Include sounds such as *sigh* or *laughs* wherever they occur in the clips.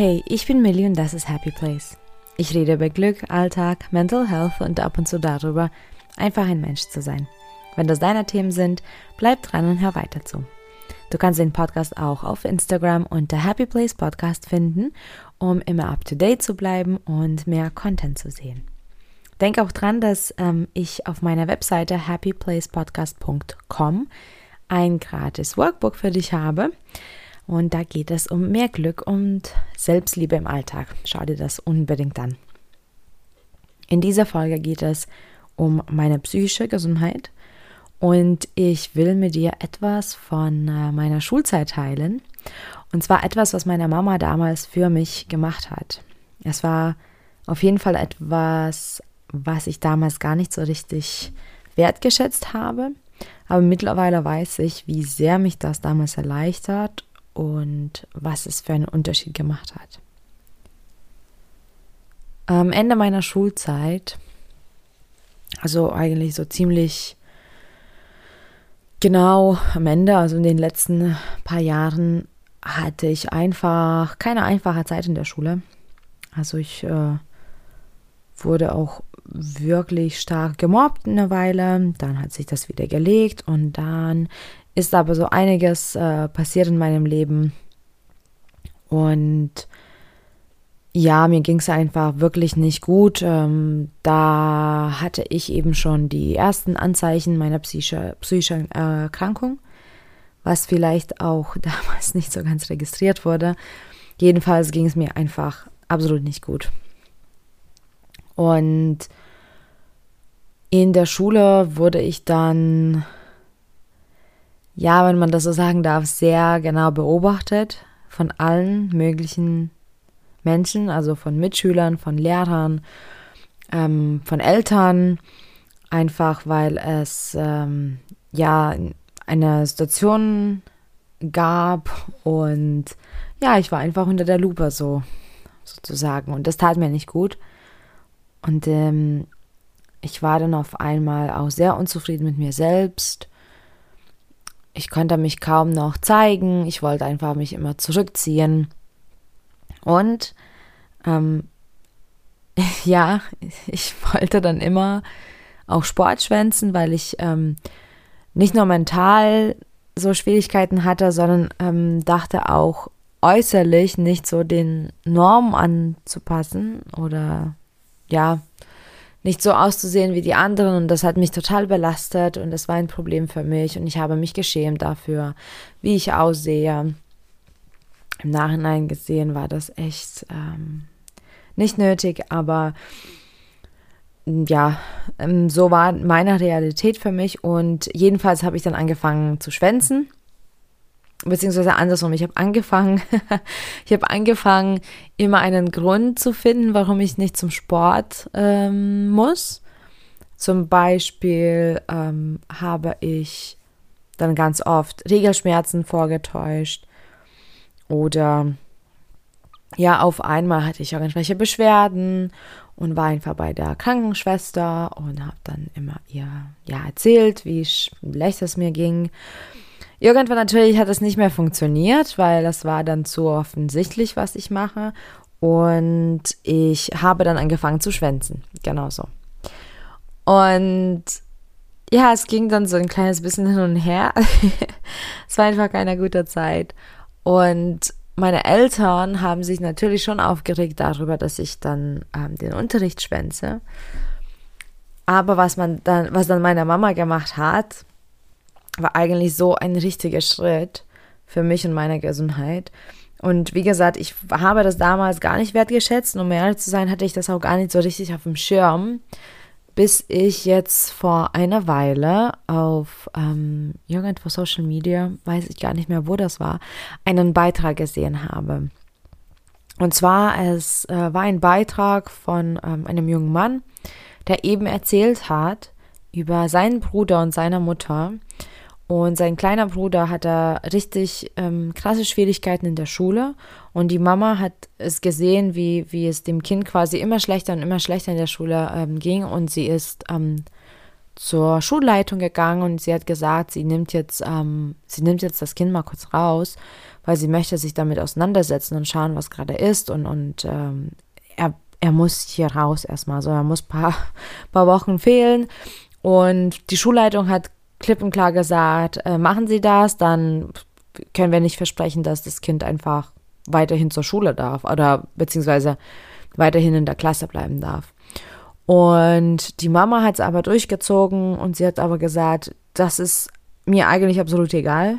Hey, ich bin Millie und das ist Happy Place. Ich rede über Glück, Alltag, Mental Health und ab und zu darüber, einfach ein Mensch zu sein. Wenn das deine Themen sind, bleib dran und hör weiter zu. Du kannst den Podcast auch auf Instagram unter Happy Place Podcast finden, um immer up to date zu bleiben und mehr Content zu sehen. Denk auch dran, dass ähm, ich auf meiner Webseite happyplacepodcast.com ein gratis Workbook für dich habe. Und da geht es um mehr Glück und Selbstliebe im Alltag. Schau dir das unbedingt an. In dieser Folge geht es um meine psychische Gesundheit und ich will mit dir etwas von äh, meiner Schulzeit teilen. Und zwar etwas, was meine Mama damals für mich gemacht hat. Es war auf jeden Fall etwas, was ich damals gar nicht so richtig wertgeschätzt habe. Aber mittlerweile weiß ich, wie sehr mich das damals erleichtert und was es für einen Unterschied gemacht hat. Am Ende meiner Schulzeit, also eigentlich so ziemlich genau am Ende, also in den letzten paar Jahren, hatte ich einfach keine einfache Zeit in der Schule. Also ich äh, wurde auch wirklich stark gemobbt eine Weile, dann hat sich das wieder gelegt und dann ist aber so einiges äh, passiert in meinem Leben und ja, mir ging es einfach wirklich nicht gut. Ähm, da hatte ich eben schon die ersten Anzeichen meiner psychische, psychischen Erkrankung, was vielleicht auch *laughs* damals nicht so ganz registriert wurde. Jedenfalls ging es mir einfach absolut nicht gut. Und in der Schule wurde ich dann, ja, wenn man das so sagen darf, sehr genau beobachtet von allen möglichen Menschen, also von Mitschülern, von Lehrern, ähm, von Eltern, einfach weil es ähm, ja eine Situation gab und ja, ich war einfach unter der Lupe so sozusagen und das tat mir nicht gut. Und ähm, ich war dann auf einmal auch sehr unzufrieden mit mir selbst. Ich konnte mich kaum noch zeigen. Ich wollte einfach mich immer zurückziehen. Und ähm, *laughs* ja, ich wollte dann immer auch Sport schwänzen, weil ich ähm, nicht nur mental so Schwierigkeiten hatte, sondern ähm, dachte auch äußerlich nicht so den Normen anzupassen oder ja, nicht so auszusehen wie die anderen und das hat mich total belastet und das war ein Problem für mich und ich habe mich geschämt dafür, wie ich aussehe. Im Nachhinein gesehen war das echt ähm, nicht nötig, aber ja, ähm, so war meine Realität für mich und jedenfalls habe ich dann angefangen zu schwänzen beziehungsweise andersrum, ich habe angefangen, *laughs* ich habe angefangen, immer einen Grund zu finden, warum ich nicht zum Sport ähm, muss. Zum Beispiel ähm, habe ich dann ganz oft Regelschmerzen vorgetäuscht oder ja, auf einmal hatte ich irgendwelche Beschwerden und war einfach bei der Krankenschwester und habe dann immer ihr ja erzählt, wie schlecht es mir ging Irgendwann natürlich hat es nicht mehr funktioniert, weil das war dann zu offensichtlich, was ich mache. Und ich habe dann angefangen zu schwänzen. Genauso. Und ja, es ging dann so ein kleines bisschen hin und her. *laughs* es war einfach keine gute Zeit. Und meine Eltern haben sich natürlich schon aufgeregt darüber, dass ich dann ähm, den Unterricht schwänze. Aber was man dann, was dann meine Mama gemacht hat, war eigentlich so ein richtiger Schritt für mich und meine Gesundheit. Und wie gesagt, ich habe das damals gar nicht wertgeschätzt. Und um ehrlich zu sein, hatte ich das auch gar nicht so richtig auf dem Schirm, bis ich jetzt vor einer Weile auf ähm, irgendwo Social Media, weiß ich gar nicht mehr, wo das war, einen Beitrag gesehen habe. Und zwar, es äh, war ein Beitrag von ähm, einem jungen Mann, der eben erzählt hat über seinen Bruder und seine Mutter, und sein kleiner Bruder hatte richtig ähm, krasse Schwierigkeiten in der Schule. Und die Mama hat es gesehen, wie, wie es dem Kind quasi immer schlechter und immer schlechter in der Schule ähm, ging. Und sie ist ähm, zur Schulleitung gegangen und sie hat gesagt, sie nimmt jetzt, ähm, sie nimmt jetzt das Kind mal kurz raus, weil sie möchte sich damit auseinandersetzen und schauen, was gerade ist. Und, und ähm, er, er muss hier raus erstmal. So, er muss ein paar, paar Wochen fehlen. Und die Schulleitung hat klipp und klar gesagt, äh, machen Sie das, dann können wir nicht versprechen, dass das Kind einfach weiterhin zur Schule darf oder beziehungsweise weiterhin in der Klasse bleiben darf. Und die Mama hat es aber durchgezogen und sie hat aber gesagt, das ist mir eigentlich absolut egal.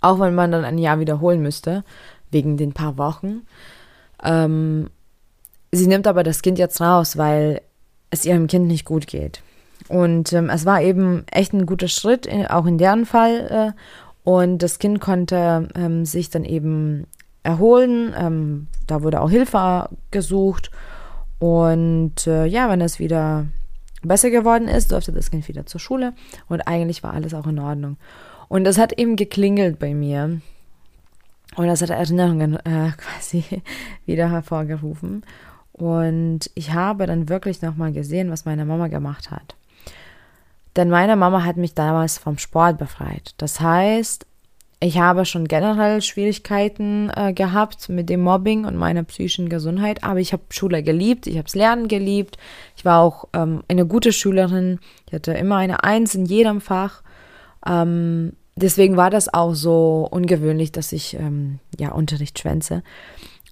Auch wenn man dann ein Jahr wiederholen müsste, wegen den paar Wochen. Ähm, sie nimmt aber das Kind jetzt raus, weil es ihrem Kind nicht gut geht. Und ähm, es war eben echt ein guter Schritt, in, auch in deren Fall. Äh, und das Kind konnte ähm, sich dann eben erholen. Ähm, da wurde auch Hilfe gesucht. Und äh, ja, wenn es wieder besser geworden ist, durfte das Kind wieder zur Schule. Und eigentlich war alles auch in Ordnung. Und das hat eben geklingelt bei mir. Und das hat Erinnerungen äh, *laughs* quasi wieder hervorgerufen. Und ich habe dann wirklich nochmal gesehen, was meine Mama gemacht hat. Denn meine Mama hat mich damals vom Sport befreit. Das heißt, ich habe schon generell Schwierigkeiten äh, gehabt mit dem Mobbing und meiner psychischen Gesundheit, aber ich habe Schule geliebt, ich habe das Lernen geliebt. Ich war auch ähm, eine gute Schülerin. Ich hatte immer eine Eins in jedem Fach. Ähm, deswegen war das auch so ungewöhnlich, dass ich ähm, ja Unterricht schwänze.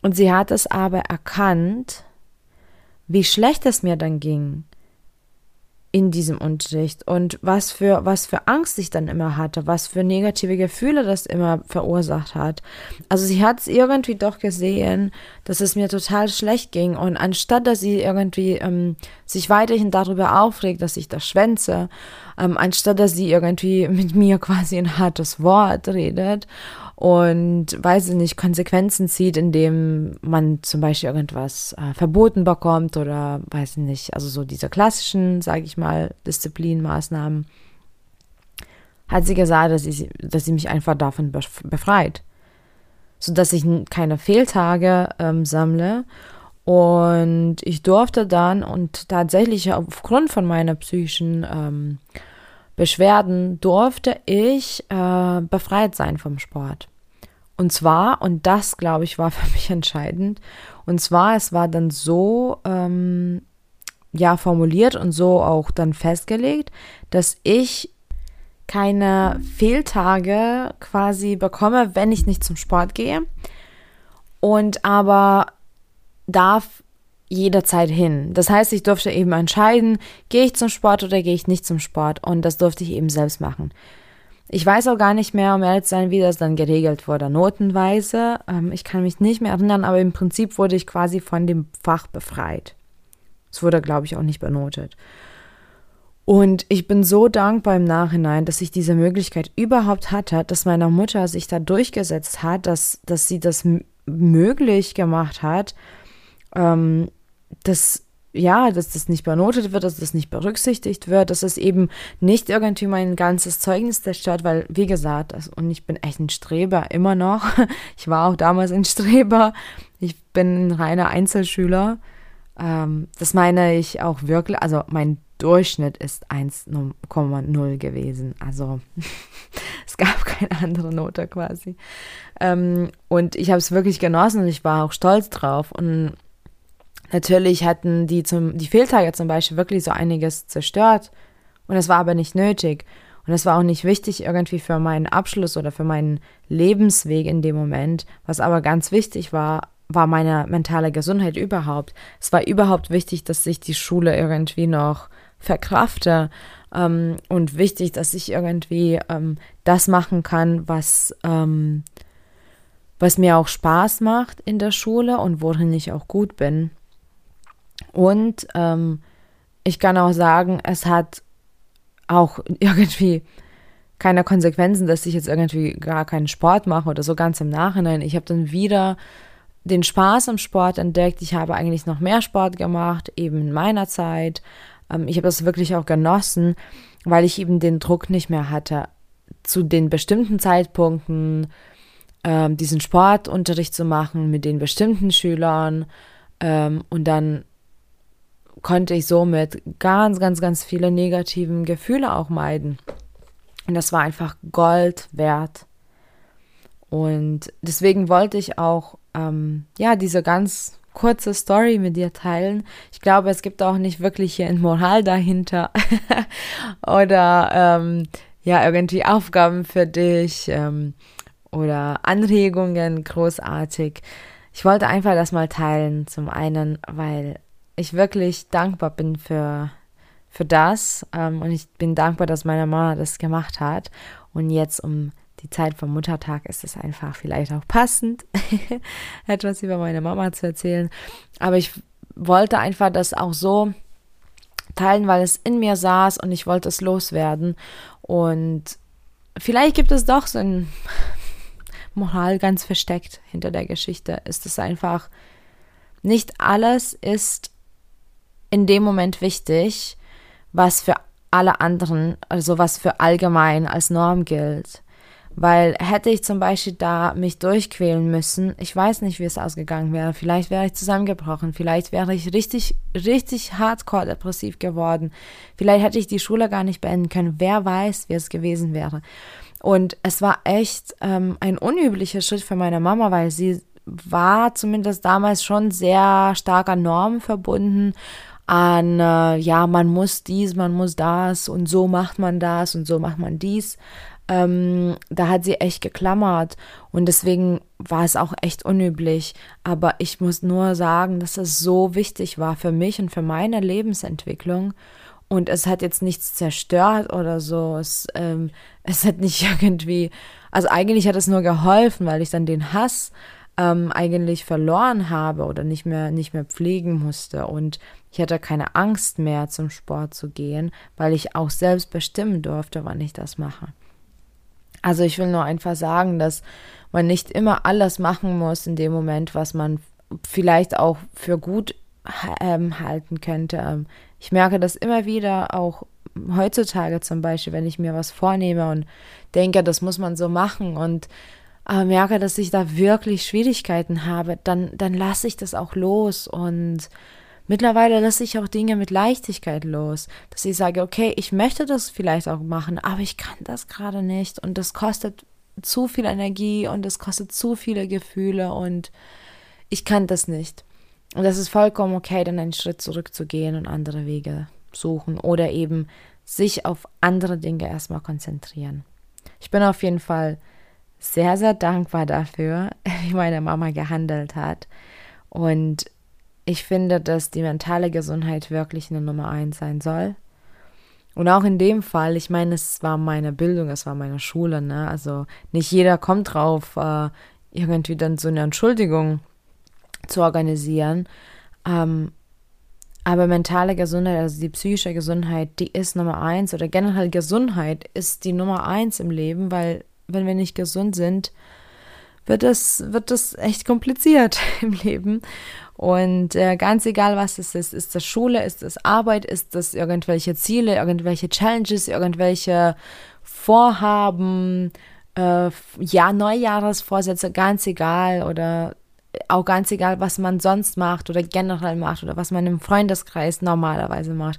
Und sie hat es aber erkannt, wie schlecht es mir dann ging in diesem Unterricht und was für, was für Angst ich dann immer hatte, was für negative Gefühle das immer verursacht hat. Also sie hat es irgendwie doch gesehen, dass es mir total schlecht ging und anstatt, dass sie irgendwie ähm, sich weiterhin darüber aufregt, dass ich das schwänze, ähm, anstatt, dass sie irgendwie mit mir *laughs* quasi ein hartes Wort redet und weiß ich nicht, Konsequenzen zieht, indem man zum Beispiel irgendwas äh, verboten bekommt oder weiß ich nicht, also so diese klassischen, sage ich mal, Disziplinmaßnahmen, hat sie gesagt, dass sie, dass sie mich einfach davon befreit, sodass ich keine Fehltage ähm, sammle. Und ich durfte dann und tatsächlich aufgrund von meiner psychischen ähm, Beschwerden durfte ich äh, befreit sein vom Sport. Und zwar, und das glaube ich war *laughs* für mich entscheidend, und zwar, es war dann so, ähm, ja, formuliert und so auch dann festgelegt, dass ich keine Fehltage quasi bekomme, wenn ich nicht zum Sport gehe. Und aber darf jederzeit hin. Das heißt, ich durfte eben entscheiden, gehe ich zum Sport oder gehe ich nicht zum Sport. Und das durfte ich eben selbst machen. Ich weiß auch gar nicht mehr, um ehrlich zu sein, wie das dann geregelt wurde, notenweise. Ähm, ich kann mich nicht mehr erinnern, aber im Prinzip wurde ich quasi von dem Fach befreit. Es wurde, glaube ich, auch nicht benotet. Und ich bin so dankbar im Nachhinein, dass ich diese Möglichkeit überhaupt hatte, dass meine Mutter sich da durchgesetzt hat, dass, dass sie das möglich gemacht hat, ähm, dass ja, dass das nicht benotet wird, dass das nicht berücksichtigt wird, dass es eben nicht irgendwie mein ganzes Zeugnis zerstört, weil, wie gesagt, das, und ich bin echt ein Streber, immer noch. *laughs* Ich war auch damals ein Streber. Ich bin ein reiner Einzelschüler. Ähm, das meine ich auch wirklich, also mein Durchschnitt ist 1,0 gewesen. Also *laughs* es gab keine andere Note quasi. Ähm, und ich habe es wirklich genossen und ich war auch stolz drauf. Und Natürlich hatten die, zum, die Fehltage zum Beispiel wirklich so einiges zerstört und es war aber nicht nötig. Und es war auch nicht wichtig irgendwie für meinen Abschluss oder für meinen Lebensweg in dem Moment. Was aber ganz wichtig war, war meine mentale Gesundheit überhaupt. Es war überhaupt wichtig, dass ich die Schule irgendwie noch verkrafte ähm, und wichtig, dass ich irgendwie ähm, das machen kann, was, ähm, was mir auch Spaß macht in der Schule und worin ich auch gut bin. Und ähm, ich kann auch sagen, es hat auch *laughs* irgendwie keine Konsequenzen, dass ich jetzt irgendwie gar keinen Sport mache oder so ganz im Nachhinein. Ich habe dann wieder den Spaß am Sport entdeckt. Ich habe eigentlich noch mehr Sport gemacht, eben in meiner Zeit. Ähm, ich habe das wirklich auch genossen, weil ich eben den Druck nicht mehr hatte, zu den bestimmten Zeitpunkten ähm, diesen Sportunterricht zu machen mit den bestimmten Schülern ähm, und dann konnte ich somit ganz, ganz, ganz viele negativen Gefühle auch meiden. Und das war einfach Gold wert. Und deswegen wollte ich auch, ähm, ja, diese ganz kurze Story mit dir teilen. Ich glaube, es gibt auch nicht wirklich hier ein Moral dahinter *laughs* oder ähm, ja, irgendwie Aufgaben für dich ähm, oder Anregungen, großartig. Ich wollte einfach das mal teilen, zum einen, weil ich wirklich dankbar bin für, für das ähm, und ich bin dankbar, dass meine Mama das gemacht hat. Und jetzt um die Zeit vom Muttertag ist es einfach vielleicht auch passend, *laughs* etwas über meine Mama zu erzählen. Aber ich wollte einfach das auch so teilen, weil es in mir saß und ich wollte es loswerden. Und vielleicht gibt es doch so ein *laughs* Moral ganz versteckt hinter der Geschichte. Ist es einfach, nicht alles ist in dem Moment wichtig, was für alle anderen, also was für allgemein als Norm gilt. Weil hätte ich zum Beispiel da mich durchquälen müssen, ich weiß nicht, wie es ausgegangen wäre. Vielleicht wäre ich zusammengebrochen, vielleicht wäre ich richtig, richtig hardcore depressiv geworden. Vielleicht hätte ich die Schule gar nicht beenden können. Wer weiß, wie es gewesen wäre. Und es war echt ähm, ein unüblicher Schritt für meine Mama, weil sie war zumindest damals schon sehr stark an Normen verbunden an, äh, ja, man muss dies, man muss das und so macht man das und so macht man dies ähm, da hat sie echt geklammert und deswegen war es auch echt unüblich. Aber ich muss nur sagen, dass es so wichtig war für mich und für meine Lebensentwicklung. Und es hat jetzt nichts zerstört oder so. Es, ähm, es hat nicht *laughs* irgendwie, also eigentlich hat es nur geholfen, weil ich dann den Hass ähm, eigentlich verloren habe oder nicht mehr, nicht mehr pflegen musste. Und ich hatte keine Angst mehr, zum Sport zu gehen, weil ich auch selbst bestimmen durfte, wann ich das mache. Also ich will nur einfach sagen, dass man nicht immer alles machen muss in dem Moment, was man vielleicht auch für gut ähm, halten könnte. Ähm, ich merke das immer wieder auch heutzutage zum Beispiel, wenn ich mir was vornehme und denke, das muss man so machen und äh, merke, dass ich da wirklich Schwierigkeiten habe, dann, dann lasse ich das auch los und Mittlerweile lasse ich auch Dinge mit Leichtigkeit los, dass ich sage, okay, ich möchte das vielleicht auch machen, aber ich kann das gerade nicht und das kostet zu viel Energie und das kostet zu viele Gefühle und ich kann das nicht. Und das ist vollkommen okay, dann einen Schritt zurückzugehen und andere Wege suchen oder eben sich auf andere Dinge erstmal konzentrieren. Ich bin auf jeden Fall sehr, sehr dankbar dafür, *laughs* wie meine Mama gehandelt hat. Und ich finde, dass die mentale Gesundheit wirklich eine Nummer eins sein soll. Und auch in dem Fall, ich meine, es war meine Bildung, es war meine Schule, ne? Also nicht jeder kommt drauf, äh, irgendwie dann so eine Entschuldigung zu organisieren. Ähm, aber mentale Gesundheit, also die psychische Gesundheit, die ist Nummer eins oder generell Gesundheit ist die Nummer eins im Leben, weil wenn wir nicht gesund sind, wird es, wird es echt kompliziert *laughs* im Leben. Und äh, ganz egal, was es ist, ist das Schule, ist das Arbeit, ist das irgendwelche Ziele, irgendwelche Challenges, irgendwelche Vorhaben, äh, ja, Neujahresvorsätze, ganz egal oder auch ganz egal, was man sonst macht oder generell macht oder was man im Freundeskreis normalerweise macht.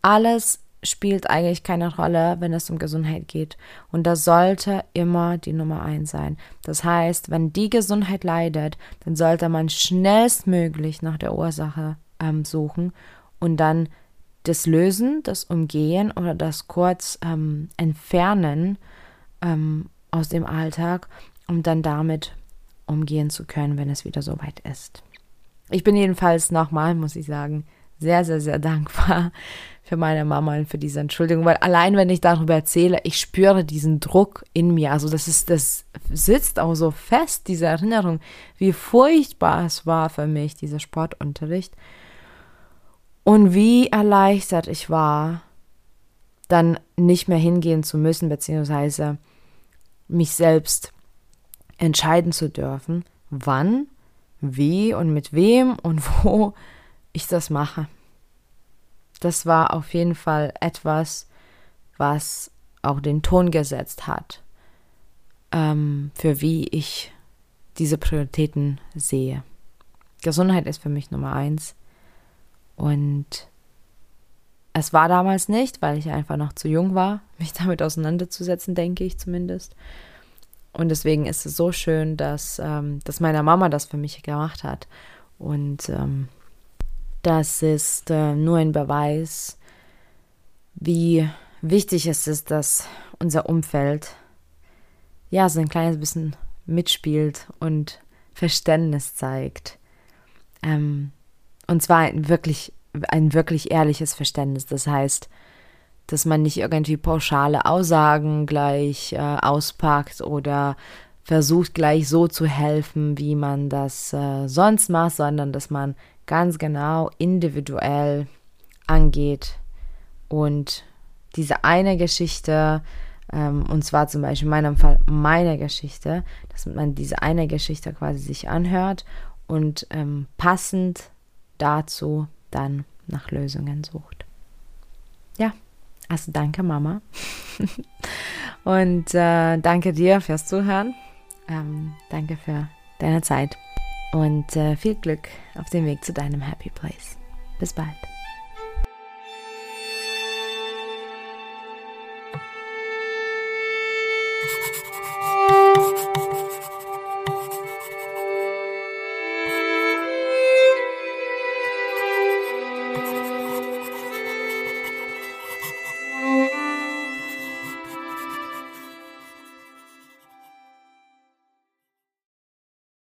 Alles spielt eigentlich keine Rolle, wenn es um Gesundheit geht. Und das sollte immer die Nummer eins sein. Das heißt, wenn die Gesundheit leidet, dann sollte man schnellstmöglich nach der Ursache ähm, suchen und dann das Lösen, das Umgehen oder das kurz ähm, Entfernen ähm, aus dem Alltag, um dann damit umgehen zu können, wenn es wieder soweit ist. Ich bin jedenfalls nochmal, muss ich sagen, sehr, sehr, sehr dankbar für meine Mama und für diese Entschuldigung, weil allein wenn ich darüber erzähle, ich spüre diesen Druck in mir. Also das ist, das sitzt auch so fest, diese Erinnerung, wie furchtbar es war für mich, dieser Sportunterricht. Und wie erleichtert ich war, dann nicht mehr hingehen zu müssen, beziehungsweise mich selbst entscheiden zu dürfen, wann, wie und mit wem und *laughs* wo ich das mache das war auf jeden Fall etwas, was auch den Ton gesetzt hat, ähm, für wie ich diese Prioritäten sehe. Gesundheit ist für mich Nummer eins. Und es war damals nicht, weil ich einfach noch zu jung war, *laughs* mich damit auseinanderzusetzen, denke ich zumindest. Und deswegen ist es so schön, dass, ähm, dass meine Mama das für mich gemacht hat. Und ähm, das ist äh, nur ein Beweis, wie wichtig es ist, dass unser Umfeld ja so ein kleines bisschen mitspielt und Verständnis zeigt. Ähm, und zwar ein wirklich, ein wirklich ehrliches Verständnis. Das heißt, dass man nicht irgendwie pauschale Aussagen gleich äh, auspackt oder versucht gleich so zu helfen, wie man das äh, sonst macht, sondern dass man ganz genau individuell angeht und diese eine Geschichte, ähm, und zwar zum Beispiel in meinem Fall meine Geschichte, dass man diese eine Geschichte quasi sich anhört und ähm, passend dazu dann nach Lösungen sucht. Ja, also danke Mama *laughs* und äh, danke dir fürs Zuhören. Ähm, danke für deine Zeit und äh, viel Glück auf dem Weg zu deinem Happy Place. Bis bald.